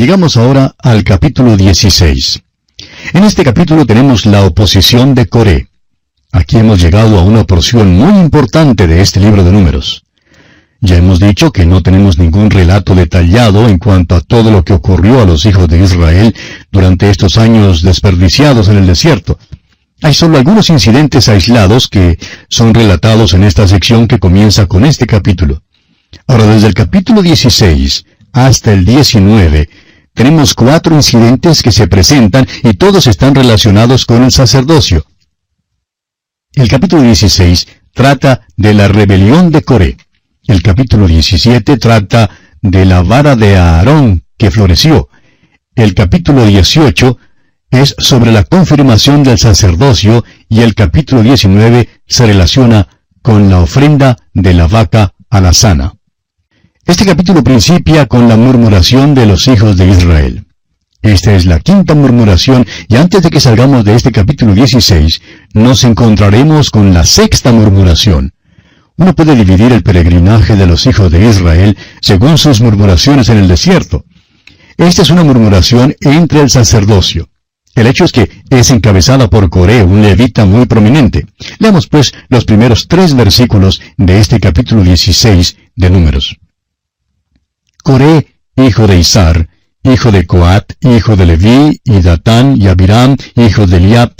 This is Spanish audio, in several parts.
Llegamos ahora al capítulo 16. En este capítulo tenemos la oposición de Coré. Aquí hemos llegado a una porción muy importante de este libro de números. Ya hemos dicho que no tenemos ningún relato detallado en cuanto a todo lo que ocurrió a los hijos de Israel durante estos años desperdiciados en el desierto. Hay solo algunos incidentes aislados que son relatados en esta sección que comienza con este capítulo. Ahora, desde el capítulo 16 hasta el 19, tenemos cuatro incidentes que se presentan y todos están relacionados con el sacerdocio. El capítulo 16 trata de la rebelión de Coré. El capítulo 17 trata de la vara de Aarón que floreció. El capítulo 18 es sobre la confirmación del sacerdocio y el capítulo 19 se relaciona con la ofrenda de la vaca a la sana. Este capítulo principia con la murmuración de los hijos de Israel. Esta es la quinta murmuración y antes de que salgamos de este capítulo 16, nos encontraremos con la sexta murmuración. Uno puede dividir el peregrinaje de los hijos de Israel según sus murmuraciones en el desierto. Esta es una murmuración entre el sacerdocio. El hecho es que es encabezada por Coré, un levita muy prominente. Leamos pues los primeros tres versículos de este capítulo 16 de Números. Coré, hijo de Isar, hijo de Coat, hijo de Leví, y Datán, y Abiram, hijo de Eliab,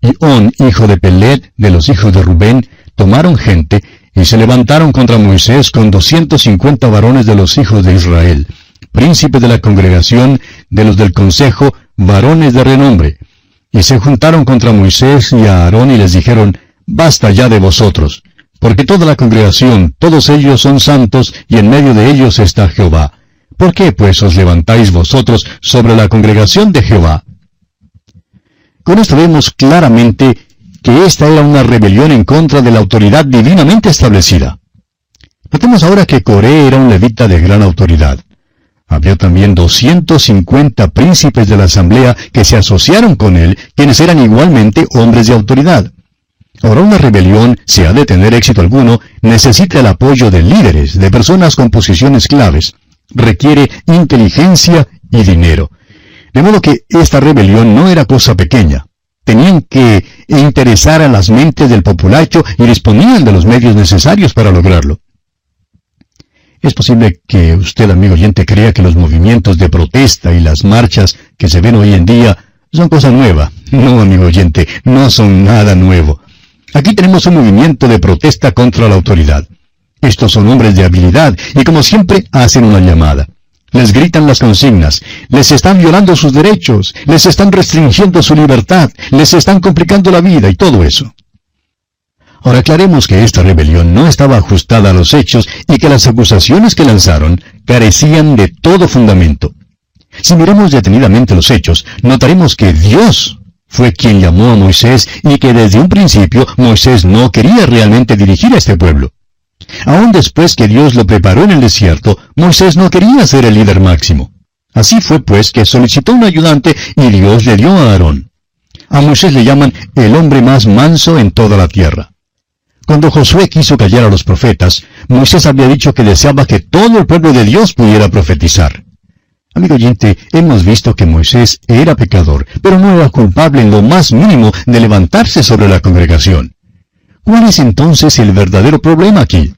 y On, hijo de Pelet, de los hijos de Rubén, tomaron gente, y se levantaron contra Moisés con doscientos cincuenta varones de los hijos de Israel, príncipes de la congregación, de los del consejo, varones de renombre. Y se juntaron contra Moisés y a Aarón y les dijeron, Basta ya de vosotros, porque toda la congregación, todos ellos son santos, y en medio de ellos está Jehová. ¿Por qué pues os levantáis vosotros sobre la congregación de Jehová? Con esto vemos claramente que esta era una rebelión en contra de la autoridad divinamente establecida. Notemos ahora que Coré era un levita de gran autoridad. Había también 250 príncipes de la asamblea que se asociaron con él, quienes eran igualmente hombres de autoridad. Ahora una rebelión, si ha de tener éxito alguno, necesita el apoyo de líderes, de personas con posiciones claves. Requiere inteligencia y dinero. De modo que esta rebelión no era cosa pequeña. Tenían que interesar a las mentes del populacho y disponían de los medios necesarios para lograrlo. Es posible que usted, amigo oyente, crea que los movimientos de protesta y las marchas que se ven hoy en día son cosa nueva. No, amigo oyente, no son nada nuevo. Aquí tenemos un movimiento de protesta contra la autoridad. Estos son hombres de habilidad y como siempre hacen una llamada. Les gritan las consignas, les están violando sus derechos, les están restringiendo su libertad, les están complicando la vida y todo eso. Ahora aclaremos que esta rebelión no estaba ajustada a los hechos y que las acusaciones que lanzaron carecían de todo fundamento. Si miramos detenidamente los hechos, notaremos que Dios fue quien llamó a Moisés y que desde un principio Moisés no quería realmente dirigir a este pueblo. Aún después que Dios lo preparó en el desierto, Moisés no quería ser el líder máximo. Así fue pues que solicitó un ayudante y Dios le dio a Aarón. A Moisés le llaman el hombre más manso en toda la tierra. Cuando Josué quiso callar a los profetas, Moisés había dicho que deseaba que todo el pueblo de Dios pudiera profetizar. Amigo oyente, hemos visto que Moisés era pecador, pero no era culpable en lo más mínimo de levantarse sobre la congregación. ¿Cuál es entonces el verdadero problema aquí?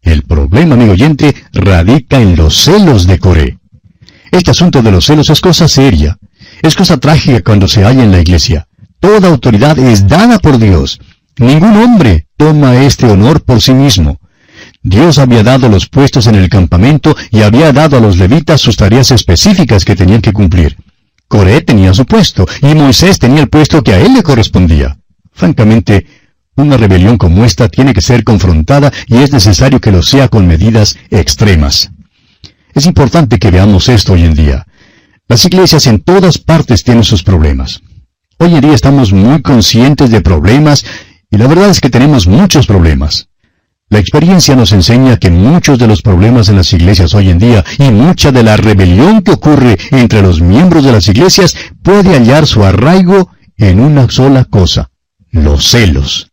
El problema, amigo oyente, radica en los celos de Coré. Este asunto de los celos es cosa seria. Es cosa trágica cuando se halla en la iglesia. Toda autoridad es dada por Dios. Ningún hombre toma este honor por sí mismo. Dios había dado los puestos en el campamento y había dado a los levitas sus tareas específicas que tenían que cumplir. Coré tenía su puesto y Moisés tenía el puesto que a él le correspondía. Francamente, una rebelión como esta tiene que ser confrontada y es necesario que lo sea con medidas extremas. Es importante que veamos esto hoy en día. Las iglesias en todas partes tienen sus problemas. Hoy en día estamos muy conscientes de problemas y la verdad es que tenemos muchos problemas. La experiencia nos enseña que muchos de los problemas en las iglesias hoy en día y mucha de la rebelión que ocurre entre los miembros de las iglesias puede hallar su arraigo en una sola cosa, los celos.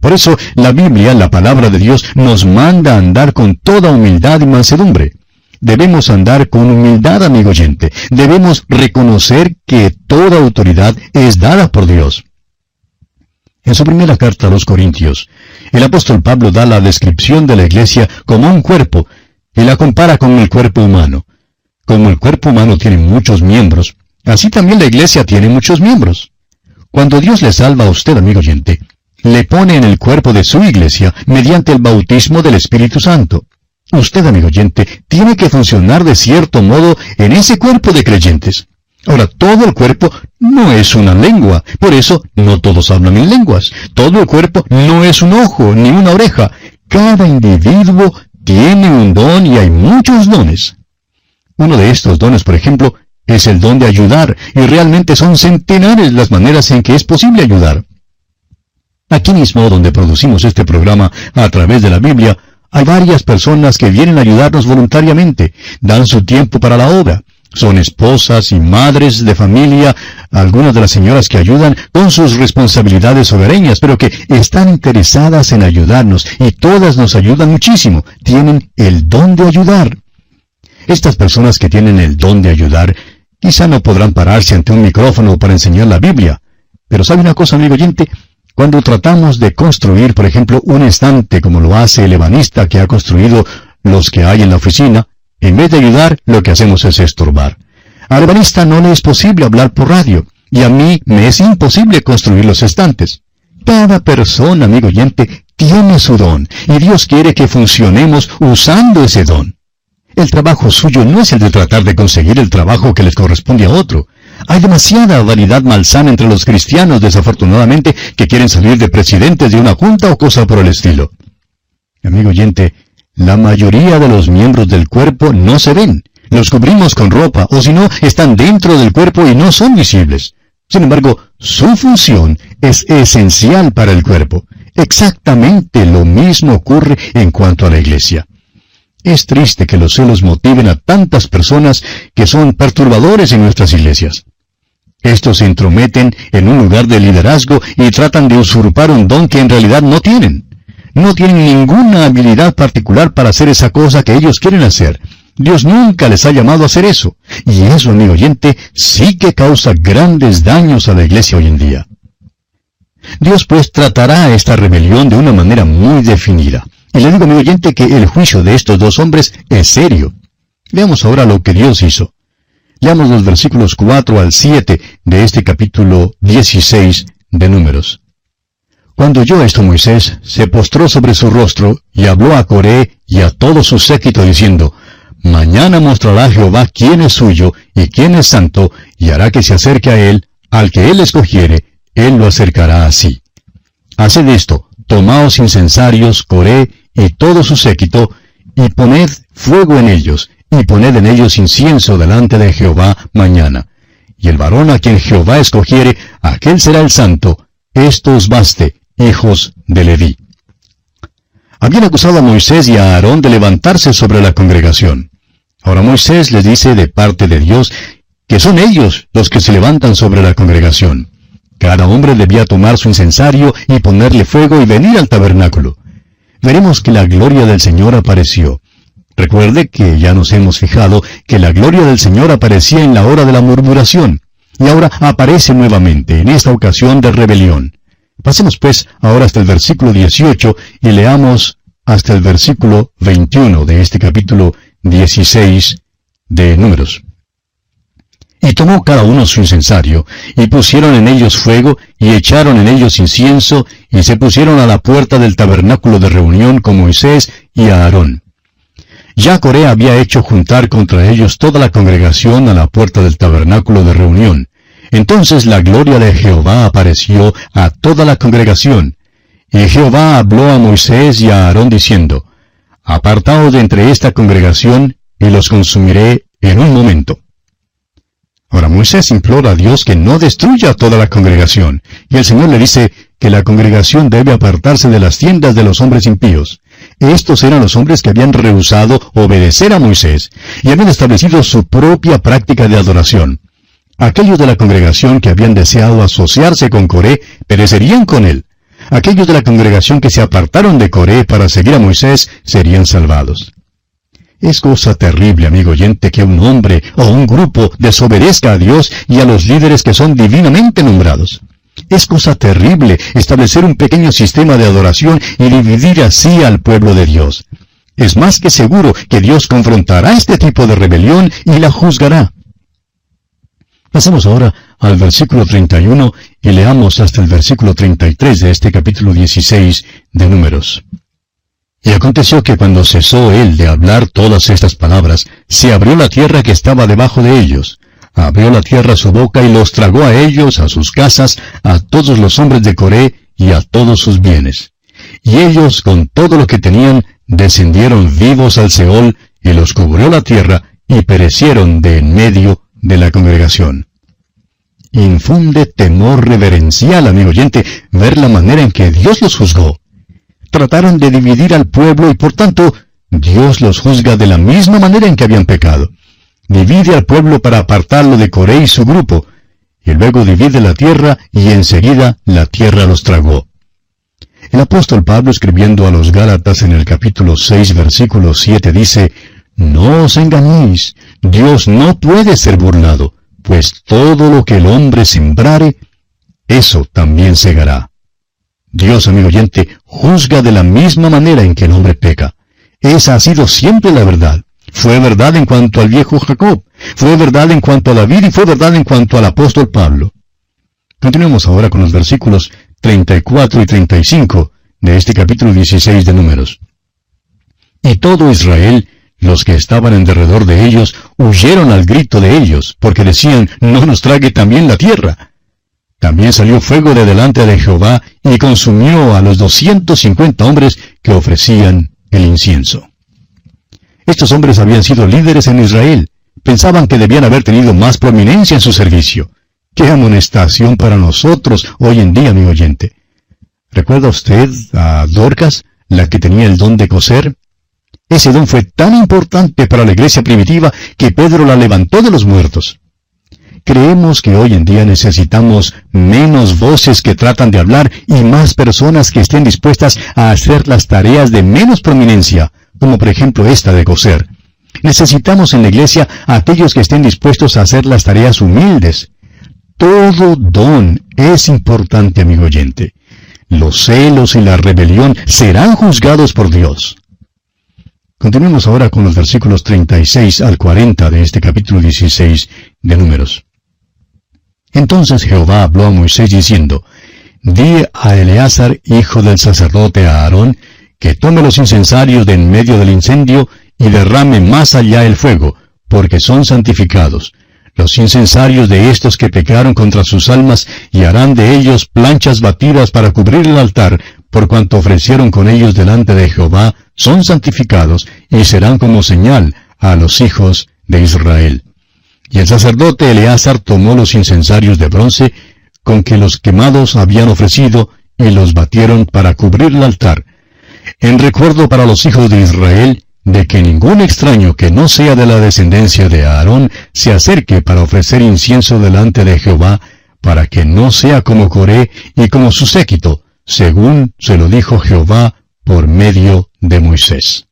Por eso la Biblia, la palabra de Dios, nos manda a andar con toda humildad y mansedumbre. Debemos andar con humildad, amigo oyente. Debemos reconocer que toda autoridad es dada por Dios. En su primera carta a los Corintios, el apóstol Pablo da la descripción de la iglesia como un cuerpo y la compara con el cuerpo humano. Como el cuerpo humano tiene muchos miembros, así también la iglesia tiene muchos miembros. Cuando Dios le salva a usted, amigo oyente, le pone en el cuerpo de su iglesia mediante el bautismo del Espíritu Santo. Usted, amigo oyente, tiene que funcionar de cierto modo en ese cuerpo de creyentes. Ahora, todo el cuerpo no es una lengua, por eso no todos hablan en lenguas. Todo el cuerpo no es un ojo ni una oreja. Cada individuo tiene un don y hay muchos dones. Uno de estos dones, por ejemplo, es el don de ayudar, y realmente son centenares las maneras en que es posible ayudar. Aquí mismo, donde producimos este programa a través de la Biblia, hay varias personas que vienen a ayudarnos voluntariamente, dan su tiempo para la obra. Son esposas y madres de familia, algunas de las señoras que ayudan con sus responsabilidades sobereñas, pero que están interesadas en ayudarnos y todas nos ayudan muchísimo. Tienen el don de ayudar. Estas personas que tienen el don de ayudar quizá no podrán pararse ante un micrófono para enseñar la Biblia. Pero ¿sabe una cosa, amigo oyente? Cuando tratamos de construir, por ejemplo, un estante como lo hace el ebanista que ha construido los que hay en la oficina, en vez de ayudar, lo que hacemos es estorbar. Al no le es posible hablar por radio, y a mí me es imposible construir los estantes. Cada persona, amigo oyente, tiene su don, y Dios quiere que funcionemos usando ese don. El trabajo suyo no es el de tratar de conseguir el trabajo que les corresponde a otro. Hay demasiada vanidad malsana entre los cristianos, desafortunadamente, que quieren salir de presidentes de una junta o cosa por el estilo. Amigo oyente, la mayoría de los miembros del cuerpo no se ven. Los cubrimos con ropa, o si no, están dentro del cuerpo y no son visibles. Sin embargo, su función es esencial para el cuerpo. Exactamente lo mismo ocurre en cuanto a la iglesia. Es triste que los celos motiven a tantas personas que son perturbadores en nuestras iglesias. Estos se entrometen en un lugar de liderazgo y tratan de usurpar un don que en realidad no tienen. No tienen ninguna habilidad particular para hacer esa cosa que ellos quieren hacer. Dios nunca les ha llamado a hacer eso. Y eso, amigo oyente, sí que causa grandes daños a la iglesia hoy en día. Dios pues tratará esta rebelión de una manera muy definida. Y le digo, amigo oyente, que el juicio de estos dos hombres es serio. Veamos ahora lo que Dios hizo. Leamos los versículos 4 al 7 de este capítulo 16 de Números. Cuando oyó esto Moisés, se postró sobre su rostro y habló a Coré y a todo su séquito diciendo, Mañana mostrará Jehová quién es suyo y quién es santo, y hará que se acerque a él, al que él escogiere, él lo acercará así. Haced esto, tomaos incensarios, Coré y todo su séquito, y poned fuego en ellos, y poned en ellos incienso delante de Jehová mañana. Y el varón a quien Jehová escogiere, aquel será el santo, esto os baste, hijos de Leví. Habían acusado a Moisés y a Aarón de levantarse sobre la congregación. Ahora Moisés les dice de parte de Dios que son ellos los que se levantan sobre la congregación. Cada hombre debía tomar su incensario y ponerle fuego y venir al tabernáculo veremos que la gloria del Señor apareció. Recuerde que ya nos hemos fijado que la gloria del Señor aparecía en la hora de la murmuración, y ahora aparece nuevamente, en esta ocasión de rebelión. Pasemos pues ahora hasta el versículo 18 y leamos hasta el versículo 21 de este capítulo 16 de Números. Y tomó cada uno su incensario, y pusieron en ellos fuego, y echaron en ellos incienso, y se pusieron a la puerta del tabernáculo de reunión con Moisés y a Aarón. Ya Coré había hecho juntar contra ellos toda la congregación a la puerta del tabernáculo de reunión. Entonces la gloria de Jehová apareció a toda la congregación. Y Jehová habló a Moisés y a Aarón diciendo, Apartaos de entre esta congregación, y los consumiré en un momento. Ahora Moisés implora a Dios que no destruya toda la congregación, y el Señor le dice que la congregación debe apartarse de las tiendas de los hombres impíos. Estos eran los hombres que habían rehusado obedecer a Moisés y habían establecido su propia práctica de adoración. Aquellos de la congregación que habían deseado asociarse con Coré perecerían con él. Aquellos de la congregación que se apartaron de Coré para seguir a Moisés serían salvados. Es cosa terrible, amigo oyente, que un hombre o un grupo desobedezca a Dios y a los líderes que son divinamente nombrados. Es cosa terrible establecer un pequeño sistema de adoración y dividir así al pueblo de Dios. Es más que seguro que Dios confrontará este tipo de rebelión y la juzgará. Pasemos ahora al versículo 31 y leamos hasta el versículo 33 de este capítulo 16 de Números. Y aconteció que cuando cesó él de hablar todas estas palabras, se abrió la tierra que estaba debajo de ellos, abrió la tierra su boca y los tragó a ellos, a sus casas, a todos los hombres de Coré y a todos sus bienes. Y ellos, con todo lo que tenían, descendieron vivos al Seol, y los cubrió la tierra, y perecieron de en medio de la congregación. Infunde temor reverencial, amigo oyente, ver la manera en que Dios los juzgó. Trataron de dividir al pueblo y por tanto Dios los juzga de la misma manera en que habían pecado divide al pueblo para apartarlo de Coré y su grupo, y luego divide la tierra y enseguida la tierra los tragó. El apóstol Pablo escribiendo a los Gálatas en el capítulo 6 versículo 7 dice, No os engañéis, Dios no puede ser burlado, pues todo lo que el hombre sembrare, eso también segará. Dios, amigo oyente, juzga de la misma manera en que el hombre peca. Esa ha sido siempre la verdad. Fue verdad en cuanto al viejo Jacob, fue verdad en cuanto a David y fue verdad en cuanto al apóstol Pablo. Continuemos ahora con los versículos 34 y 35 de este capítulo 16 de Números. Y todo Israel, los que estaban en derredor de ellos, huyeron al grito de ellos, porque decían, no nos trague también la tierra. También salió fuego de delante de Jehová y consumió a los doscientos cincuenta hombres que ofrecían el incienso. Estos hombres habían sido líderes en Israel. Pensaban que debían haber tenido más prominencia en su servicio. ¡Qué amonestación para nosotros hoy en día, mi oyente! ¿Recuerda usted a Dorcas, la que tenía el don de coser? Ese don fue tan importante para la iglesia primitiva que Pedro la levantó de los muertos. Creemos que hoy en día necesitamos menos voces que tratan de hablar y más personas que estén dispuestas a hacer las tareas de menos prominencia, como por ejemplo esta de coser. Necesitamos en la iglesia a aquellos que estén dispuestos a hacer las tareas humildes. Todo don es importante, amigo oyente. Los celos y la rebelión serán juzgados por Dios. Continuemos ahora con los versículos 36 al 40 de este capítulo 16 de Números. Entonces Jehová habló a Moisés diciendo, Di a Eleazar, hijo del sacerdote Aarón, que tome los incensarios de en medio del incendio y derrame más allá el fuego, porque son santificados. Los incensarios de estos que pecaron contra sus almas y harán de ellos planchas batidas para cubrir el altar, por cuanto ofrecieron con ellos delante de Jehová, son santificados y serán como señal a los hijos de Israel. Y el sacerdote Eleazar tomó los incensarios de bronce con que los quemados habían ofrecido y los batieron para cubrir el altar, en recuerdo para los hijos de Israel de que ningún extraño que no sea de la descendencia de Aarón se acerque para ofrecer incienso delante de Jehová, para que no sea como Coré y como su séquito, según se lo dijo Jehová por medio de Moisés.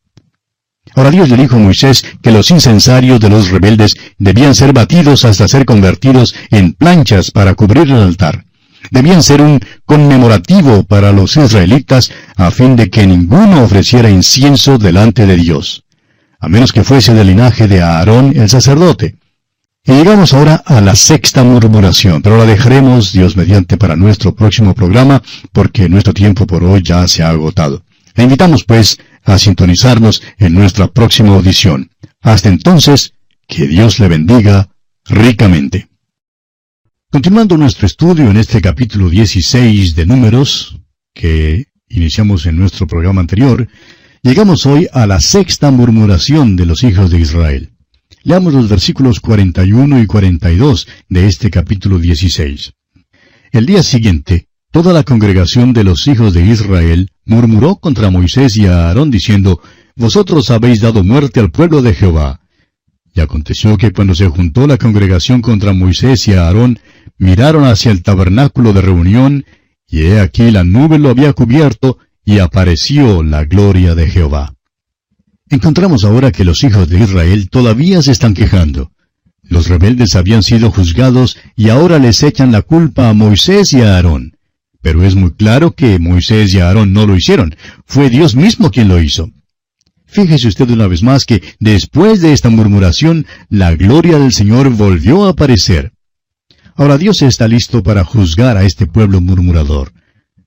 Ahora Dios le dijo a Moisés que los incensarios de los rebeldes debían ser batidos hasta ser convertidos en planchas para cubrir el altar debían ser un conmemorativo para los israelitas a fin de que ninguno ofreciera incienso delante de Dios, a menos que fuese del linaje de Aarón el sacerdote. Y llegamos ahora a la sexta murmuración, pero la dejaremos Dios mediante para nuestro próximo programa, porque nuestro tiempo por hoy ya se ha agotado. Le invitamos pues a sintonizarnos en nuestra próxima audición. Hasta entonces, que Dios le bendiga ricamente. Continuando nuestro estudio en este capítulo 16 de Números, que iniciamos en nuestro programa anterior, llegamos hoy a la sexta murmuración de los hijos de Israel. Leamos los versículos 41 y 42 de este capítulo 16. El día siguiente, toda la congregación de los hijos de Israel murmuró contra Moisés y Aarón diciendo, Vosotros habéis dado muerte al pueblo de Jehová. Y aconteció que cuando se juntó la congregación contra Moisés y Aarón, miraron hacia el tabernáculo de reunión, y he aquí la nube lo había cubierto, y apareció la gloria de Jehová. Encontramos ahora que los hijos de Israel todavía se están quejando. Los rebeldes habían sido juzgados y ahora les echan la culpa a Moisés y a Aarón. Pero es muy claro que Moisés y Aarón no lo hicieron. Fue Dios mismo quien lo hizo. Fíjese usted una vez más que después de esta murmuración, la gloria del Señor volvió a aparecer. Ahora Dios está listo para juzgar a este pueblo murmurador.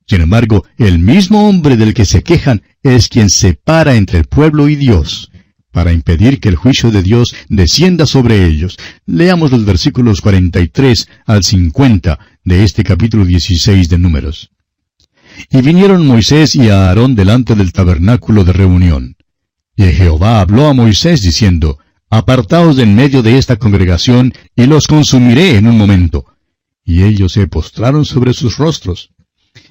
Sin embargo, el mismo hombre del que se quejan es quien separa entre el pueblo y Dios para impedir que el juicio de Dios descienda sobre ellos. Leamos los versículos 43 al 50 de este capítulo 16 de Números. Y vinieron Moisés y Aarón delante del tabernáculo de reunión. Y Jehová habló a Moisés diciendo, Apartaos de en medio de esta congregación, y los consumiré en un momento. Y ellos se postraron sobre sus rostros.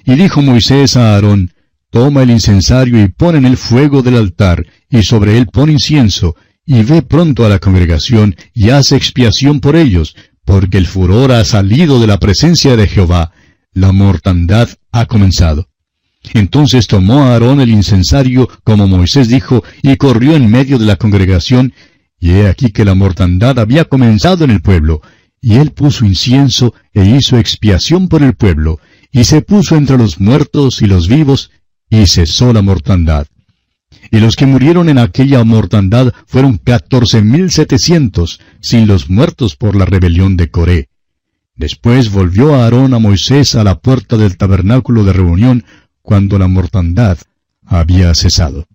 Y dijo Moisés a Aarón, Toma el incensario y pon en el fuego del altar, y sobre él pon incienso, y ve pronto a la congregación, y haz expiación por ellos, porque el furor ha salido de la presencia de Jehová, la mortandad ha comenzado. Entonces tomó Aarón el incensario, como Moisés dijo, y corrió en medio de la congregación, y he aquí que la mortandad había comenzado en el pueblo, y él puso incienso e hizo expiación por el pueblo, y se puso entre los muertos y los vivos, y cesó la mortandad. Y los que murieron en aquella mortandad fueron catorce mil setecientos, sin los muertos por la rebelión de Coré. Después volvió Aarón a Moisés a la puerta del tabernáculo de reunión, cuando la mortandad había cesado.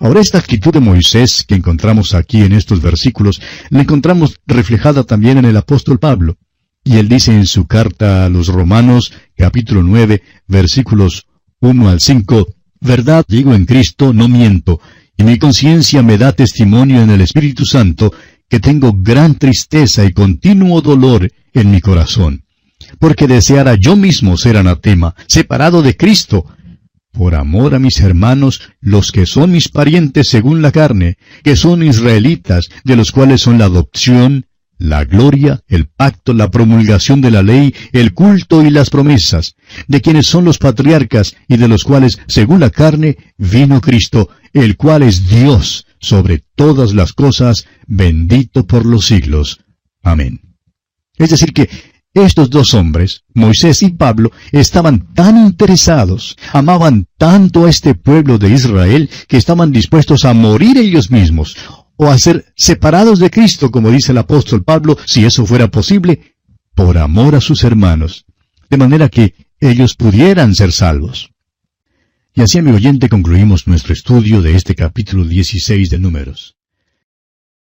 Ahora esta actitud de Moisés que encontramos aquí en estos versículos, la encontramos reflejada también en el apóstol Pablo. Y él dice en su carta a los Romanos, capítulo 9, versículos 1 al 5, Verdad digo en Cristo, no miento, y mi conciencia me da testimonio en el Espíritu Santo que tengo gran tristeza y continuo dolor en mi corazón, porque deseara yo mismo ser anatema, separado de Cristo, por amor a mis hermanos, los que son mis parientes según la carne, que son israelitas, de los cuales son la adopción, la gloria, el pacto, la promulgación de la ley, el culto y las promesas, de quienes son los patriarcas y de los cuales, según la carne, vino Cristo, el cual es Dios sobre todas las cosas, bendito por los siglos. Amén. Es decir que estos dos hombres, Moisés y Pablo, estaban tan interesados, amaban tanto a este pueblo de Israel, que estaban dispuestos a morir ellos mismos, o a ser separados de Cristo, como dice el apóstol Pablo, si eso fuera posible, por amor a sus hermanos, de manera que ellos pudieran ser salvos. Y así, amigo oyente, concluimos nuestro estudio de este capítulo 16 de Números.